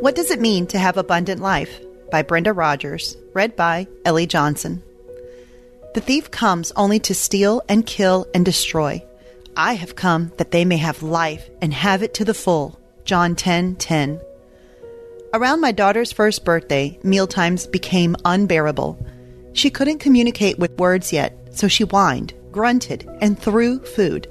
What Does It Mean to Have Abundant Life? by Brenda Rogers, read by Ellie Johnson. The thief comes only to steal and kill and destroy. I have come that they may have life and have it to the full. John 10 10. Around my daughter's first birthday, mealtimes became unbearable. She couldn't communicate with words yet, so she whined, grunted, and threw food.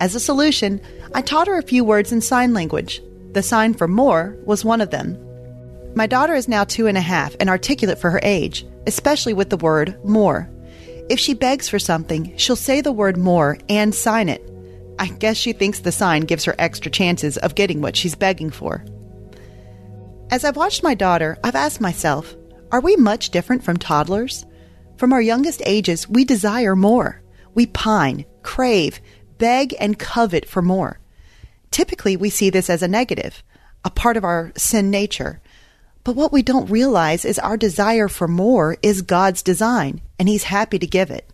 As a solution, I taught her a few words in sign language. The sign for more was one of them. My daughter is now two and a half and articulate for her age, especially with the word more. If she begs for something, she'll say the word more and sign it. I guess she thinks the sign gives her extra chances of getting what she's begging for. As I've watched my daughter, I've asked myself, are we much different from toddlers? From our youngest ages, we desire more. We pine, crave, beg, and covet for more. Typically, we see this as a negative, a part of our sin nature. But what we don't realize is our desire for more is God's design, and He's happy to give it.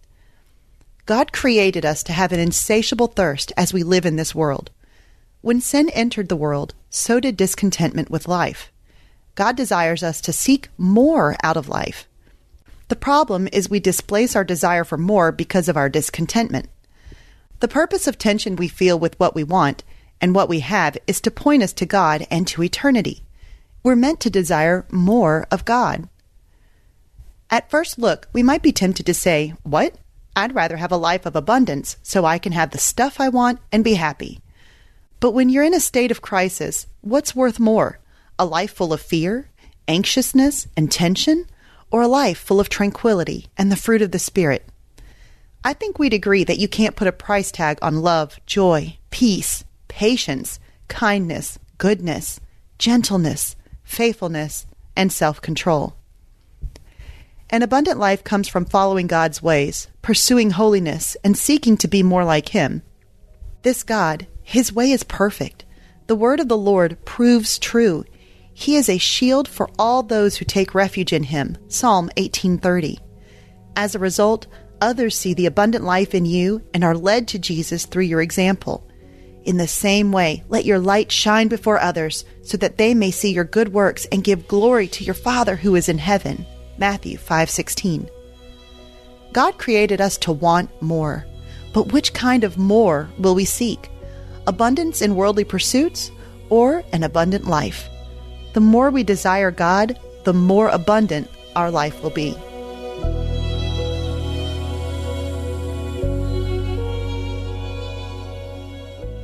God created us to have an insatiable thirst as we live in this world. When sin entered the world, so did discontentment with life. God desires us to seek more out of life. The problem is we displace our desire for more because of our discontentment. The purpose of tension we feel with what we want and what we have is to point us to God and to eternity. We're meant to desire more of God. At first look, we might be tempted to say, What? I'd rather have a life of abundance so I can have the stuff I want and be happy. But when you're in a state of crisis, what's worth more? A life full of fear, anxiousness, and tension, or a life full of tranquility and the fruit of the Spirit? I think we'd agree that you can't put a price tag on love, joy, peace, patience, kindness, goodness, gentleness, faithfulness, and self control. An abundant life comes from following God's ways, pursuing holiness, and seeking to be more like Him. This God, His way is perfect. The word of the Lord proves true. He is a shield for all those who take refuge in him. Psalm 18:30. As a result, others see the abundant life in you and are led to Jesus through your example. In the same way, let your light shine before others so that they may see your good works and give glory to your Father who is in heaven. Matthew 5:16. God created us to want more. But which kind of more will we seek? Abundance in worldly pursuits or an abundant life? The more we desire God, the more abundant our life will be.